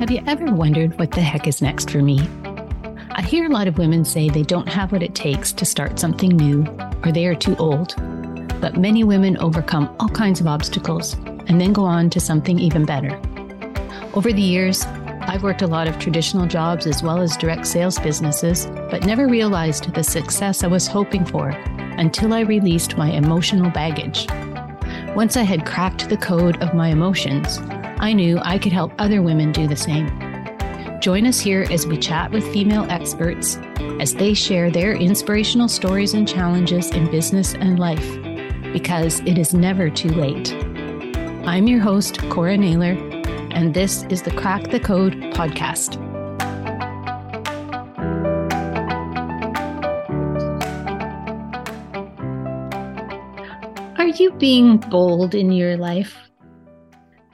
Have you ever wondered what the heck is next for me? I hear a lot of women say they don't have what it takes to start something new or they are too old. But many women overcome all kinds of obstacles and then go on to something even better. Over the years, I've worked a lot of traditional jobs as well as direct sales businesses, but never realized the success I was hoping for until I released my emotional baggage. Once I had cracked the code of my emotions, I knew I could help other women do the same. Join us here as we chat with female experts as they share their inspirational stories and challenges in business and life, because it is never too late. I'm your host, Cora Naylor, and this is the Crack the Code podcast. Are you being bold in your life?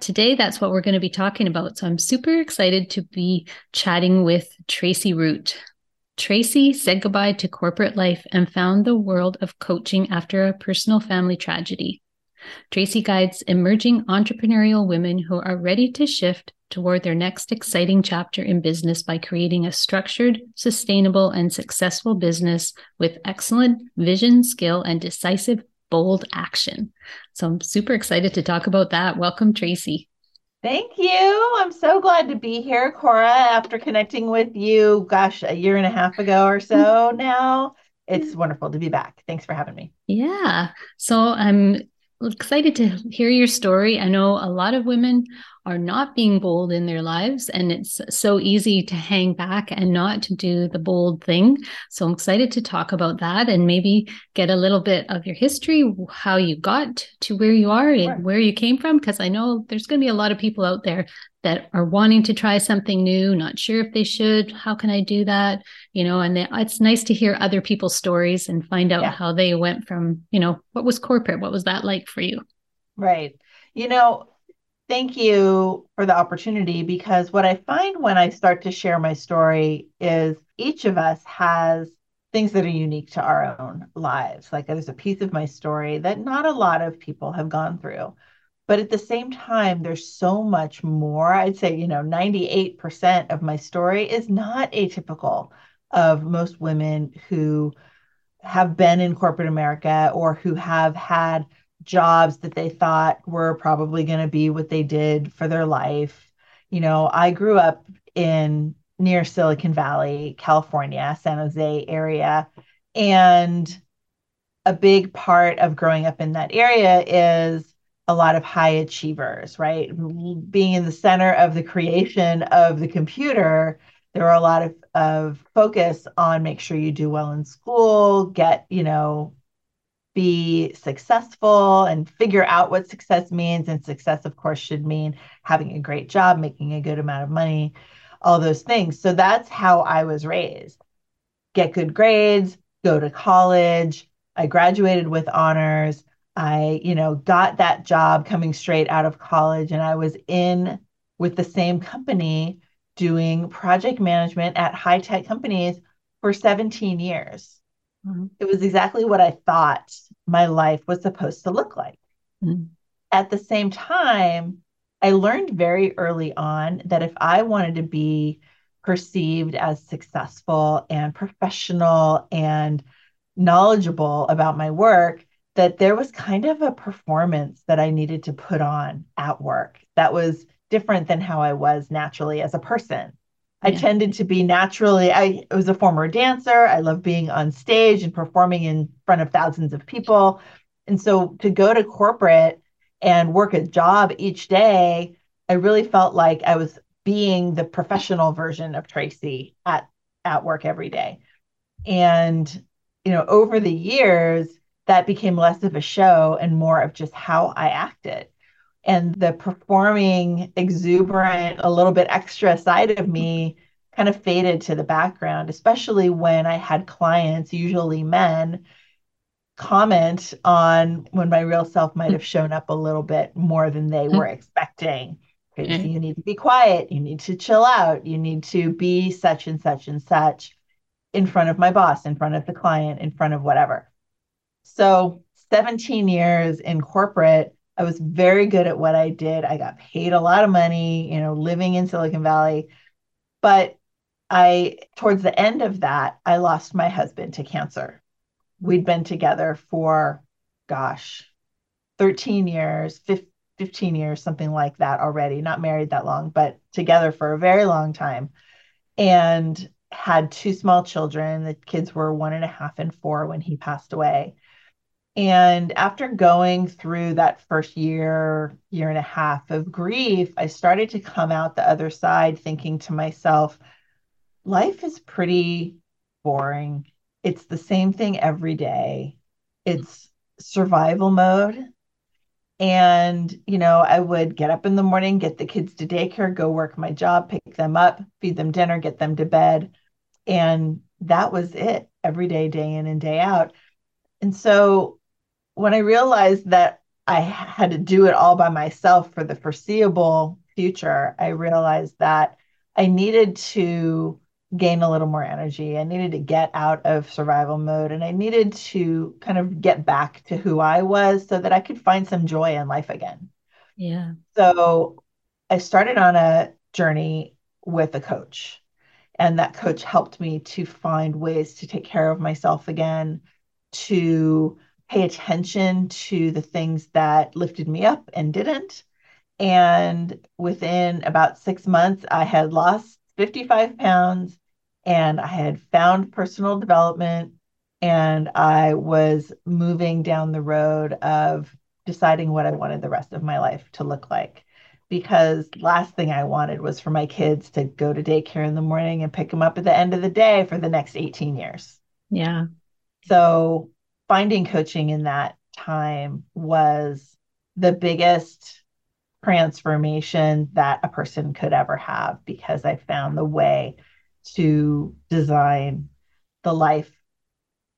Today, that's what we're going to be talking about. So I'm super excited to be chatting with Tracie Root. Tracie said goodbye to corporate life and found the world of coaching after a personal family tragedy. Tracie guides emerging entrepreneurial women who are ready to shift toward their next exciting chapter in business by creating a structured, sustainable, and successful business with excellent vision, skill, and decisive bold action. So I'm super excited to talk about that. Welcome, Tracie. Thank you. I'm so glad to be here, Cora, after connecting with you, gosh, a year and a half ago or so now. It's wonderful to be back. Thanks for having me. Yeah. So I'm excited to hear your story. I know a lot of women are not being bold in their lives, and it's so easy to hang back and not to do the bold thing. So I'm excited to talk about that and maybe get a little bit of your history, how you got to where you are and where you came from, because I know there's going to be a lot of people out there that are wanting to try something new, not sure if they should. How can I do that? You know, and it's nice to hear other people's stories and find out yeah. how they went from, you know, what was corporate? What was that like for you? Right. You know, thank you for the opportunity because what I find when I start to share my story is each of us has things that are unique to our own lives. Like there's a piece of my story that not a lot of people have gone through. But at the same time, there's so much more. I'd say, you know, 98% of my story is not atypical of most women who have been in corporate America or who have had jobs that they thought were probably going to be what they did for their life. You know, I grew up in near Silicon Valley, California, San Jose area. And a big part of growing up in that area is a lot of high achievers, right? Being in the center of the creation of the computer, there were a lot of, of focus on make sure you do well in school, get, you know, be successful and figure out what success means. And success, of course, should mean having a great job, making a good amount of money, all those things. So that's how I was raised get good grades, go to college. I graduated with honors. I, you know, got that job coming straight out of college, and I was in with the same company doing project management at high tech companies for 17 years. Mm-hmm. It was exactly what I thought my life was supposed to look like. Mm-hmm. At the same time, I learned very early on that if I wanted to be perceived as successful and professional and knowledgeable about my work, that there was kind of a performance that I needed to put on at work that was different than how I was naturally as a person. I tended to be naturally, I was a former dancer. I love being on stage and performing in front of thousands of people. And so to go to corporate and work a job each day, I really felt like I was being the professional version of Tracie at, at work every day. And, you know, over the years, that became less of a show and more of just how I acted and the performing exuberant a little bit extra side of me kind of faded to the background especially when i had clients usually men comment on when my real self might have shown up a little bit more than they were expecting. Mm-hmm. you need to be quiet. You need to chill out. You need to be such and such and such in front of my boss in front of the client in front of whatever. So 17 years in corporate I was very good at what I did. I got paid a lot of money, you know, living in Silicon Valley. But I, towards the end of that, I lost my husband to cancer. We'd been together for, gosh, 13 years, 15 years, something like that already, not married that long, but together for a very long time. And had two small children. The kids were one and a half and four when he passed away. And after going through that first year, year and a half of grief, I started to come out the other side thinking to myself, life is pretty boring. It's the same thing every day. It's survival mode. And, you know, I would get up in the morning, get the kids to daycare, go work my job, pick them up, feed them dinner, get them to bed. And that was it every day, day in and day out. And so when I realized that I had to do it all by myself for the foreseeable future, I realized that I needed to gain a little more energy. I needed to get out of survival mode and I needed to kind of get back to who I was so that I could find some joy in life again. Yeah. So I started on a journey with a coach, and that coach helped me to find ways to take care of myself again, to pay attention to the things that lifted me up and didn't. And within about six months, I had lost 55 pounds and I had found personal development and I was moving down the road of deciding what I wanted the rest of my life to look like. Because last thing I wanted was for my kids to go to daycare in the morning and pick them up at the end of the day for the next 18 years. Yeah. So finding coaching in that time was the biggest transformation that a person could ever have because I found the way to design the life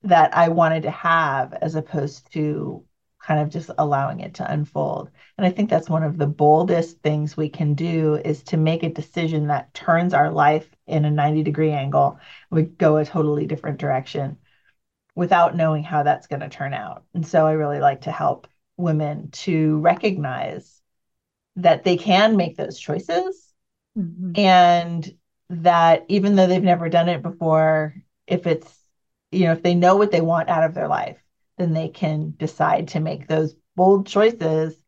that I wanted to have as opposed to kind of just allowing it to unfold. And I think that's one of the boldest things we can do is to make a decision that turns our life in a 90 degree angle. We go a totally different direction without knowing how that's going to turn out. And so I really like to help women to recognize that they can make those choices mm-hmm. and that even though they've never done it before, if it's, you know, if they know what they want out of their life, then they can decide to make those bold choices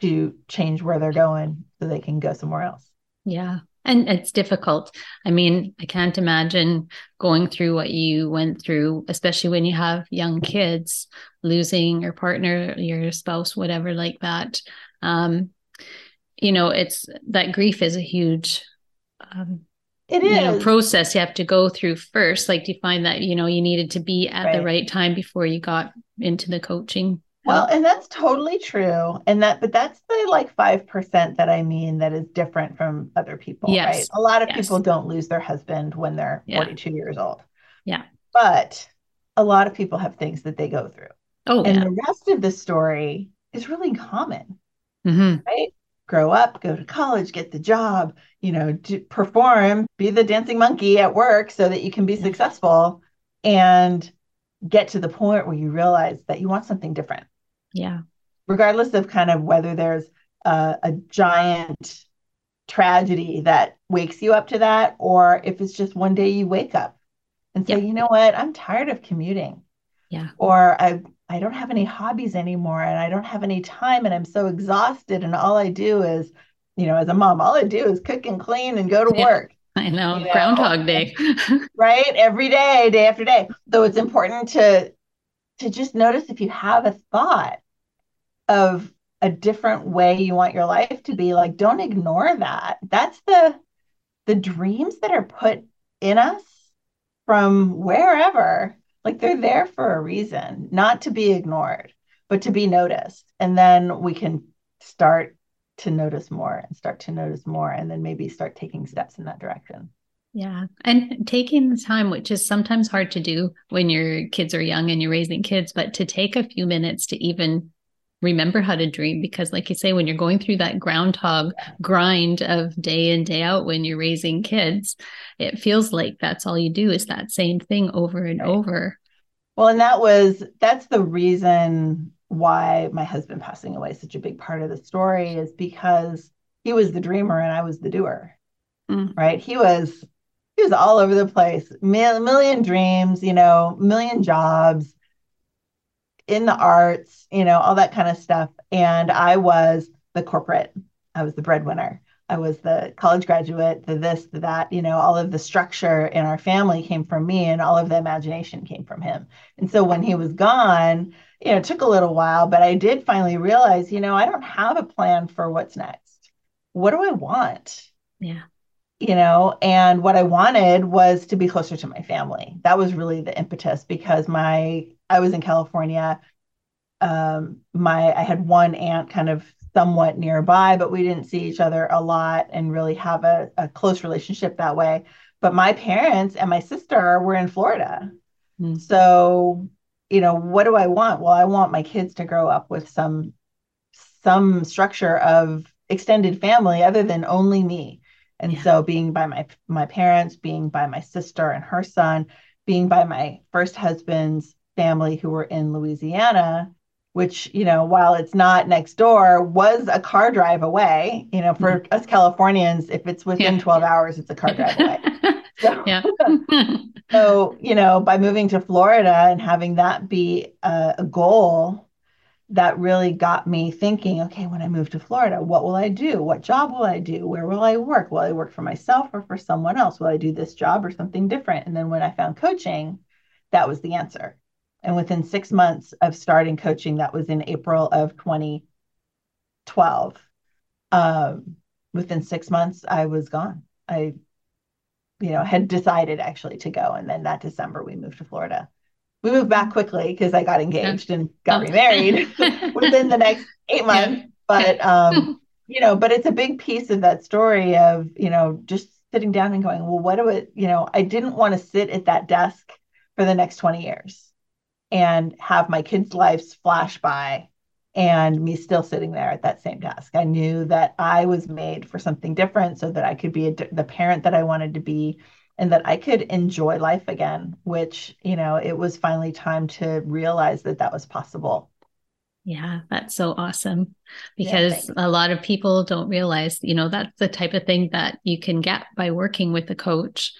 to change where they're going so they can go somewhere else. Yeah. And it's difficult. I mean, I can't imagine going through what you went through, especially when you have young kids, losing your partner, your spouse, whatever like that. Um, you know, it's that grief is a huge um, it is. You know, process you have to go through first. Like, do you find that, you know, you needed to be at right. the right time before you got into the coaching? Well, and that's totally true. And that, but that's the like 5% that I mean that is different from other people, yes. right? A lot of yes. people don't lose their husband when they're yeah. 42 years old. Yeah. But a lot of people have things that they go through. Oh, and yeah. the rest of the story is really common, mm-hmm. right? Grow up, go to college, get the job, you know, do, perform, be the dancing monkey at work so that you can be yeah. successful and get to the point where you realize that you want something different. Yeah. Regardless of kind of whether there's a, a giant tragedy that wakes you up to that, or if it's just one day you wake up and say, you know what, I'm tired of commuting. Yeah. Or I I don't have any hobbies anymore and I don't have any time and I'm so exhausted and all I do is, you know, as a mom, all I do is cook and clean and go to yeah. work. I know, you know? groundhog day. right? Every day, day after day. So it's important to to just notice if you have a thought of a different way you want your life to be like don't ignore that. That's the the dreams that are put in us from wherever. Like they're there for a reason not to be ignored but to be noticed. And then we can start to notice more and start to notice more and then maybe start taking steps in that direction. Yeah. And taking the time, which is sometimes hard to do when your kids are young and you're raising kids, but to take a few minutes to even remember how to dream because like you say when you're going through that groundhog grind of day in day out when you're raising kids it feels like that's all you do is that same thing over and right. over well and that was that's the reason why my husband passing away is such a big part of the story is because he was the dreamer and I was the doer. Mm. Right? He was he was all over the place. Mil- million dreams, you know, million jobs in the arts, you know, all that kind of stuff. And I was the corporate. I was the breadwinner. I was the college graduate, the this, the that, you know, all of the structure in our family came from me and all of the imagination came from him. And so when he was gone, you know, it took a little while, but I did finally realize, you know, I don't have a plan for what's next. What do I want? Yeah. You know, and what I wanted was to be closer to my family. That was really the impetus because my I was in California. Um, my I had one aunt kind of somewhat nearby, but we didn't see each other a lot and really have a, a close relationship that way. But my parents and my sister were in Florida. Mm. So, you know, what do I want? Well, I want my kids to grow up with some some structure of extended family other than only me. And yeah. so being by my my parents, being by my sister and her son, being by my first husband's family who were in Louisiana, which you know while it's not next door was a car drive away you know for mm-hmm. us californians if it's within yeah. 12 hours it's a car drive away so, yeah. so you know by moving to florida and having that be a, a, goal that really got me thinking okay when i move to florida what will i do what job will i do where will i work will i work for myself or for someone else will i do this job or something different and then when i found coaching that was the answer and within six months of starting coaching, that was in April of 2012. Um, within six months, I was gone. I, you know, had decided actually to go. And then that December, we moved to Florida. We moved back quickly because I got engaged and got oh. remarried within the next eight months. Yeah. But, um, you know, but it's a big piece of that story of, you know, just sitting down and going, well, what do it, you know, I didn't want to sit at that desk for the next 20 years and have my kids' lives flash by and me still sitting there at that same desk. I knew that I was made for something different so that I could be a, the parent that I wanted to be and that I could enjoy life again, which, you know, it was finally time to realize that that was possible. Yeah, that's so awesome. Because yeah, a lot of people don't realize, you know, that's the type of thing that you can get by working with a coach.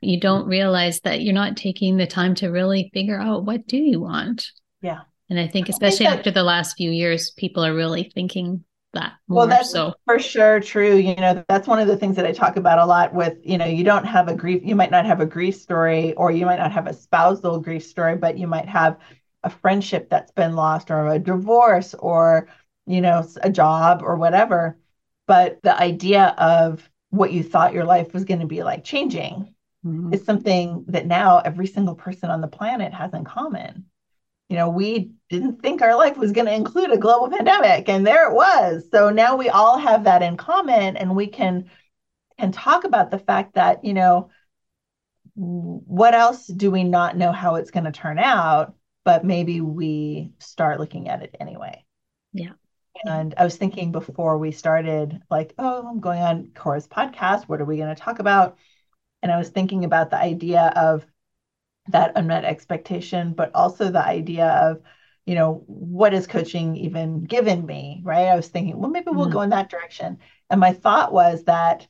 You don't mm-hmm. realize that you're not taking the time to really figure out what do you want. Yeah. And i think especially I think after the last few years people are really thinking that more, well that's so for sure true you know that's one of the things that i talk about a lot with you know you don't have a grief you might not have a grief story or you might not have a spousal grief story but you might have a friendship that's been lost or a divorce or you know a job or whatever but the idea of what you thought your life was going to be like changing mm-hmm. is something that now every single person on the planet has in common. You know, we didn't think our life was going to include a global pandemic, and there it was. So now we all have that in common, and we can can talk about the fact that you know what else do we not know how it's going to turn out, but maybe we start looking at it anyway. Yeah. And I was thinking before we started, like, oh, I'm going on Cora's podcast. What are we going to talk about? And I was thinking about the idea of that unmet expectation, but also the idea of, you know, what is coaching even given me, right? I was thinking, well, maybe we'll mm-hmm. go in that direction. And my thought was that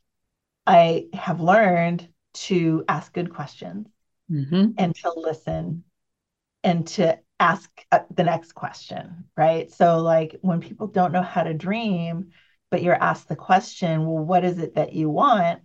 I have learned to ask good questions mm-hmm. and to listen and to ask uh, the next question, right? So, like when people don't know how to dream, but you're asked the question, well, what is it that you want?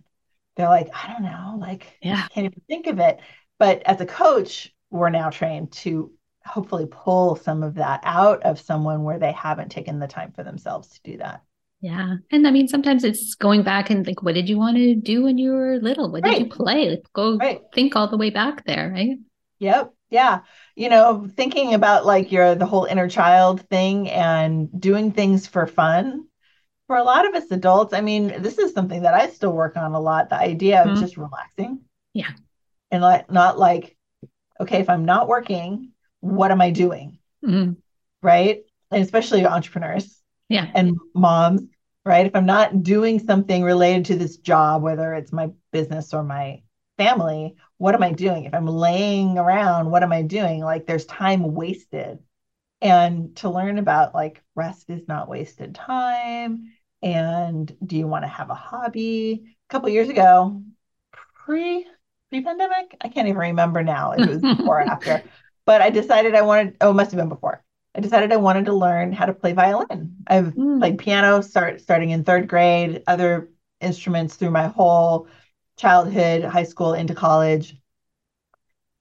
they're like, I don't know, like, yeah, I can't even think of it. But as a coach, we're now trained to hopefully pull some of that out of someone where they haven't taken the time for themselves to do that. Yeah. And I mean, sometimes it's going back and like, what did you want to do when you were little? What right. did you play? Like, go right. think all the way back there, right? Yep. Yeah. You know, thinking about like your the whole inner child thing and doing things for fun for a lot of us adults, I mean, this is something that I still work on a lot. The idea of mm-hmm. just relaxing. Yeah. And like not like, okay, if I'm not working, what am I doing? Mm-hmm. Right. And especially entrepreneurs. Yeah. And moms, right? If I'm not doing something related to this job, whether it's my business or my family, what am I doing? If I'm laying around, what am I doing? Like there's time wasted and to learn about like rest is not wasted time and do you want to have a hobby a couple years ago pre pre-pandemic? I can't even remember now if it was before or after. But i decided i wanted oh it must have been before. I decided i wanted to learn how to play violin. I've mm. played piano start starting in third grade other instruments through my whole childhood high school into college.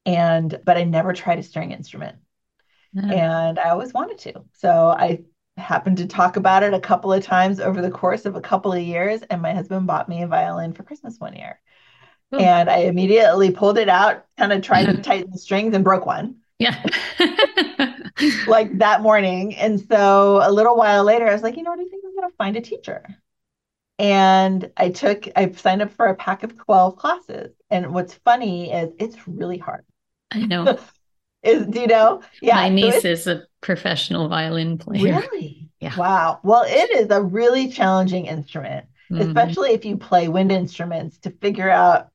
And but i never tried a string instrument. And I always wanted to. So I happened to talk about it a couple of times over the course of a couple of years, and my husband bought me a violin for Christmas one year. Ooh. And I immediately pulled it out, kind of tried to tighten the strings, and broke one. Yeah. like that morning. And so a little while later, I was like, you know what? I think I'm going to find a teacher. And I took, I signed up for a pack of 12 classes. And what's funny is it's really hard. I know. Is do you know? Yeah. My niece so is a professional violin player. Really? Yeah. Wow. Well, it is a really challenging instrument, mm-hmm. especially if you play wind instruments to figure out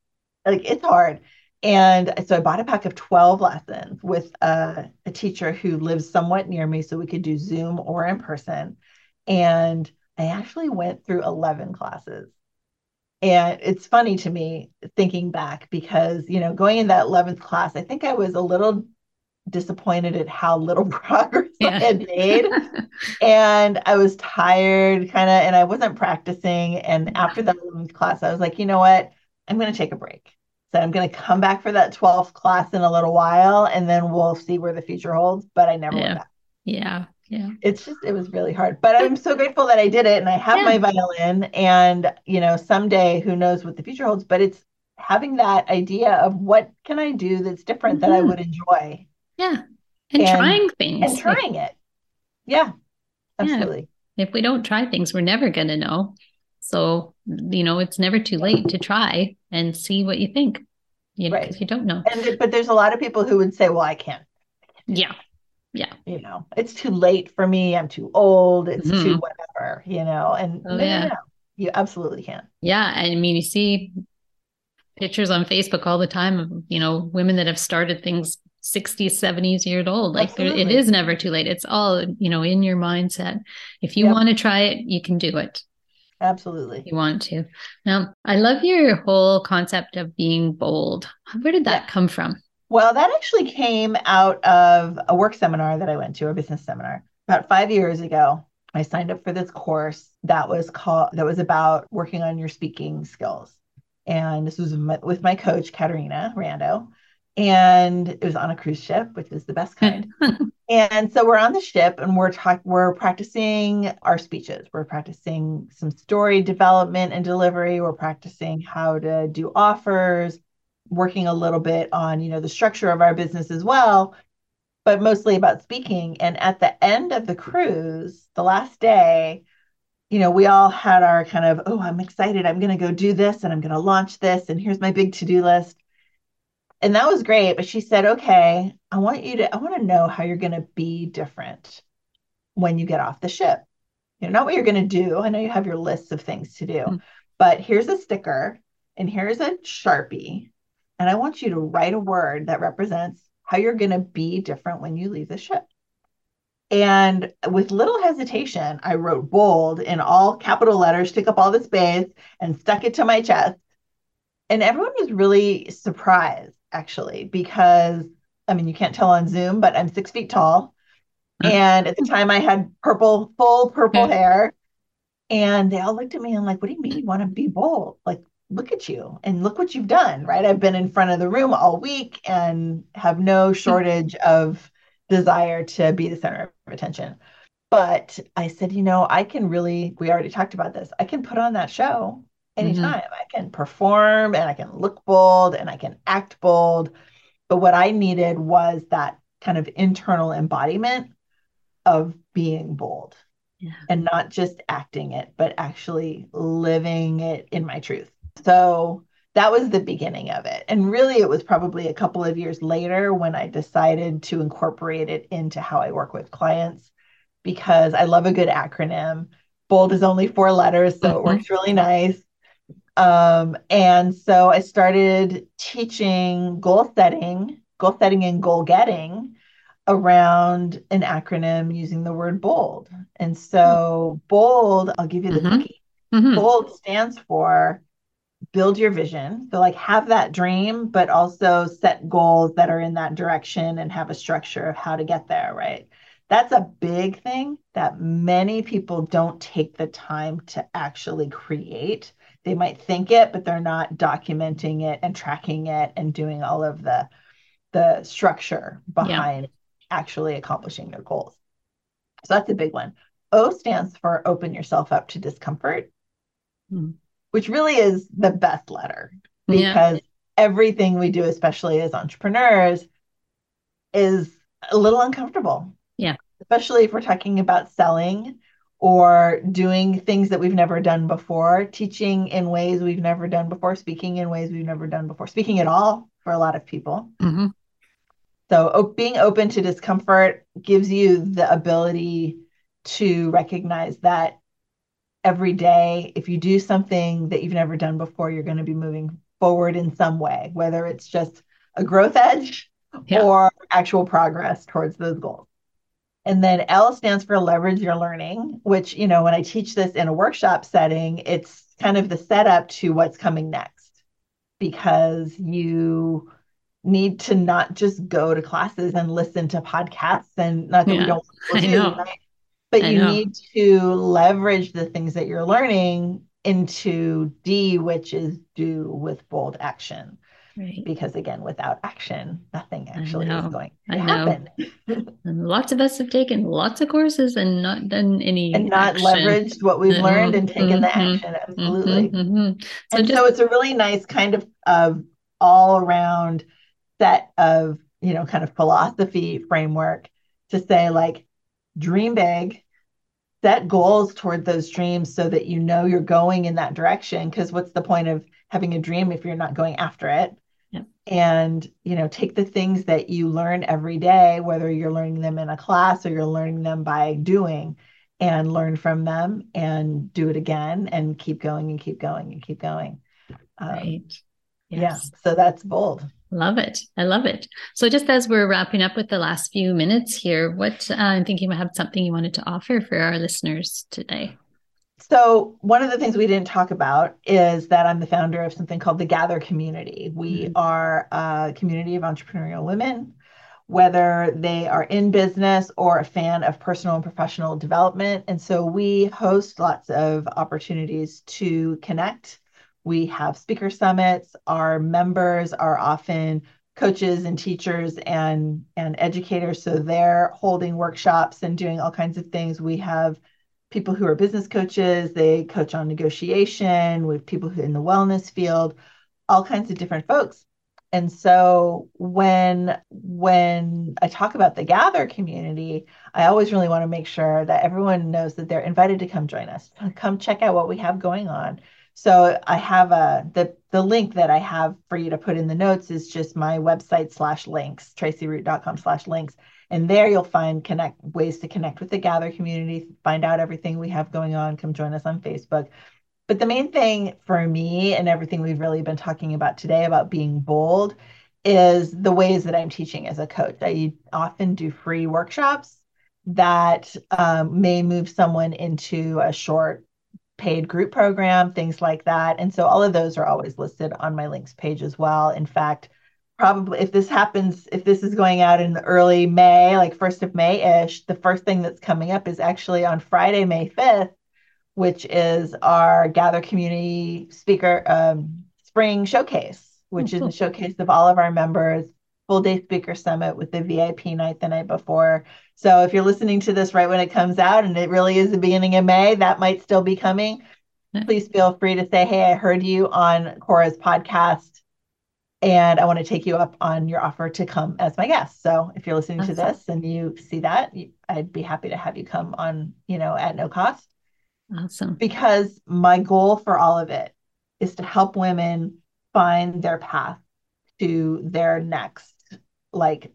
like it's hard. And so I bought a pack of 12 lessons with a, a teacher who lives somewhat near me so we could do Zoom or in person. And I actually went through 11 classes. And it's funny to me thinking back because, you know, going in that 11th class, I think I was a little disappointed at how little progress yeah. I had made. and I was tired, kind of, and I wasn't practicing. And after that 11th class, I was like, you know what? I'm going to take a break. So I'm going to come back for that 12th class in a little while, and then we'll see where the future holds. But I never yeah. went back. Yeah. Yeah. It's just, it was really hard. But I'm so grateful that I did it and I have yeah. my violin. And, you know, someday who knows what the future holds, but it's having that idea of what can I do that's different mm-hmm. that I mm-hmm. would enjoy yeah. And, and trying things. And trying it. Yeah. Absolutely. Yeah. If we don't try things, we're never going to know. So, you know, it's never too late to try and see what you think. You know, right. you don't know. And but there's a lot of people who would say, "Well, I can't." Yeah. Yeah. You know, it's too late for me. I'm too old. It's mm-hmm. too whatever, you know. And oh, no, yeah. no, no, you absolutely can. Yeah. I mean, you see pictures on Facebook all the time of, you know, women that have started things 60s 70s years old like there, it is never too late it's all you know in your mindset if you yep. want to try it you can do it absolutely. You want to. Now i love your whole concept of being bold. Where did that yeah. come from? Well that actually came out of a work seminar that i went to a business seminar about five years ago. I signed up for this course that was called that was about working on your speaking skills. And this was with my coach caterina rando. And it was on a cruise ship, which is the best kind. and so we're on the ship and we're talking, we're practicing our speeches. We're practicing some story development and delivery. We're practicing how to do offers, working a little bit on, you know, the structure of our business as well, but mostly about speaking. And at the end of the cruise, the last day, you know, we all had our kind of, oh, I'm excited. I'm going to go do this and I'm going to launch this. And here's my big to do list and that was great but she said okay i want you to i want to know how you're going to be different when you get off the ship. You know not what you're going to do i know you have your lists of things to do mm-hmm. but here's a sticker and here's a sharpie and i want you to write a word that represents how you're going to be different when you leave the ship. And with little hesitation i wrote bold in all capital letters took up all the space and stuck it to my chest. And everyone was really surprised actually, because I mean, you can't tell on Zoom, but I'm six feet tall. Mm-hmm. And at the time, I had purple, full purple mm-hmm. hair. And they all looked at me and, like, what do you mean you want to be bold? Like, look at you and look what you've done, right? I've been in front of the room all week and have no mm-hmm. shortage of desire to be the center of attention. But I said, you know, I can really, we already talked about this, I can put on that show anytime. Mm-hmm. I can perform and I can look bold and I can act bold. But what I needed was that kind of internal embodiment of being bold yeah. and not just acting it, but actually living it in my truth. So that was the beginning of it. And really, it was probably a couple of years later when I decided to incorporate it into how I work with clients because I love a good acronym. Bold is only four letters, so mm-hmm. it works really nice. Um, and so I started teaching goal setting, goal setting and goal getting around an acronym using the word bold. And so, bold, I'll give you the mm-hmm. Mm-hmm. Bold stands for build your vision. So, like, have that dream, but also set goals that are in that direction and have a structure of how to get there, right? That's a big thing that many people don't take the time to actually create. They might think it, but they're not documenting it and tracking it and doing all of the the structure behind yeah. actually accomplishing their goals. So that's a big one. O stands for open yourself up to discomfort, mm. which really is the best letter because yeah. everything we do, especially as entrepreneurs, is a little uncomfortable. Yeah. Especially if we're talking about selling or doing things that we've never done before, teaching in ways we've never done before, speaking in ways we've never done before, speaking at all for a lot of people. Mm-hmm. So, being open to discomfort gives you the ability to recognize that every day, if you do something that you've never done before, you're going to be moving forward in some way, whether it's just a growth edge yeah. or actual progress towards those goals. And then L stands for leverage your learning, which, you know, when I teach this in a workshop setting, it's kind of the setup to what's coming next because you need to not just go to classes and listen to podcasts and not that yeah, we don't I do, know. Right? but I you know. need to leverage the things that you're learning into D, which is do with bold action. Right. Because again, without action, nothing actually is going to I happen. and lots of us have taken lots of courses and not done any and not action. leveraged what we've mm-hmm. learned and taken mm-hmm. the action. Absolutely. Mm-hmm. mm-hmm. So and just, so it's a really nice kind of of all around set of you know kind of philosophy framework to say like dream big set goals toward those dreams so that you know you're going in that direction because what's the point of having a dream if you're not going after it and you know take the things that you learn every day whether you're learning them in a class or you're learning them by doing and learn from them and do it again and keep going and keep going and keep going um, right yes. yeah so that's bold Love it. I love it. So, just as we're wrapping up with the last few minutes here, what uh, I'm thinking you have something you wanted to offer for our listeners today. So, one of the things we didn't talk about is that I'm the founder of something called the Gather Community. We mm-hmm. are a community of entrepreneurial women, whether they are in business or a fan of personal and professional development. And so, we host lots of opportunities to connect we have speaker summits. Our members are often coaches and teachers and and educators so they're holding workshops and doing all kinds of things we have people who are business coaches they coach on negotiation with people who in the wellness field all kinds of different folks. And so when when i talk about the gather community i always really want to make sure that everyone knows that they're invited to come join us. Come check out what we have going on. So I have a the the link that I have for you to put in the notes is just my website slash links, tracieroot.com slash links. And there you'll find connect ways to connect with the Gather community, find out everything we have going on. Come join us on Facebook. But the main thing for me and everything we've really been talking about today about being bold is the ways that I'm teaching as a coach. I often do free workshops that um, may move someone into a short paid group program, things like that. And so all of those are always listed on my links page as well. In fact, probably if this happens, if this is going out in the early May, like first of May ish, the first thing that's coming up is actually on Friday, May 5th, which is our Gather Community Speaker um, Spring Showcase, which is a showcase of all of our members full day speaker summit with the VIP night the night before. So if you're listening to this right when it comes out and it really is the beginning of May, that might still be coming. Please feel free to say, Hey, I heard you on Cora's podcast and I want to take you up on your offer to come as my guest. So if you're listening awesome. to this and you see that, I'd be happy to have you come on, you know, at no cost. Awesome. Because my goal for all of it is to help women find their path to their next like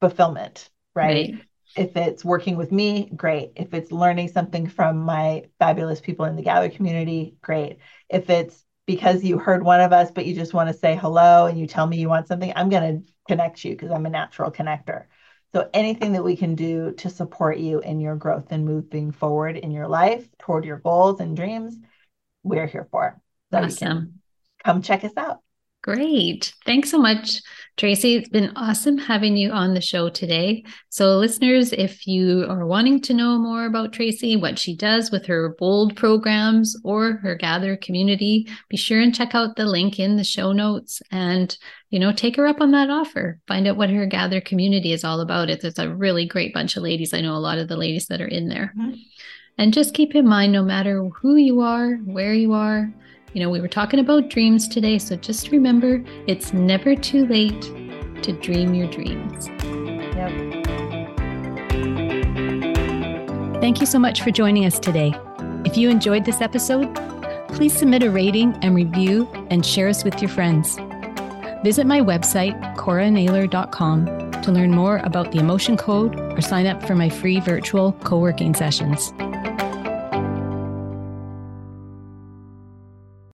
fulfillment, right? right? If it's working with me, great. If it's learning something from my fabulous people in the Gather community, great. If it's because you heard one of us, but you just want to say hello and you tell me you want something, I'm going to connect you because I'm a natural connector. So anything that we can do to support you in your growth and moving forward in your life toward your goals and dreams, we're here for. So awesome. Come check us out. Great. Thanks so much, Tracie. It's been awesome having you on the show today. So, listeners, if you are wanting to know more about Tracie, what she does with her bold programs or her gather community, be sure and check out the link in the show notes and, you know, take her up on that offer. Find out what her gather community is all about. It's a really great bunch of ladies. I know a lot of the ladies that are in there. Mm-hmm. And just keep in mind no matter who you are, where you are, you know, we were talking about dreams today, so just remember it's never too late to dream your dreams. Yep. Thank you so much for joining us today. If you enjoyed this episode, please submit a rating and review and share us with your friends. Visit my website, coranaylor.com, to learn more about the Emotion Code or sign up for my free virtual co working sessions.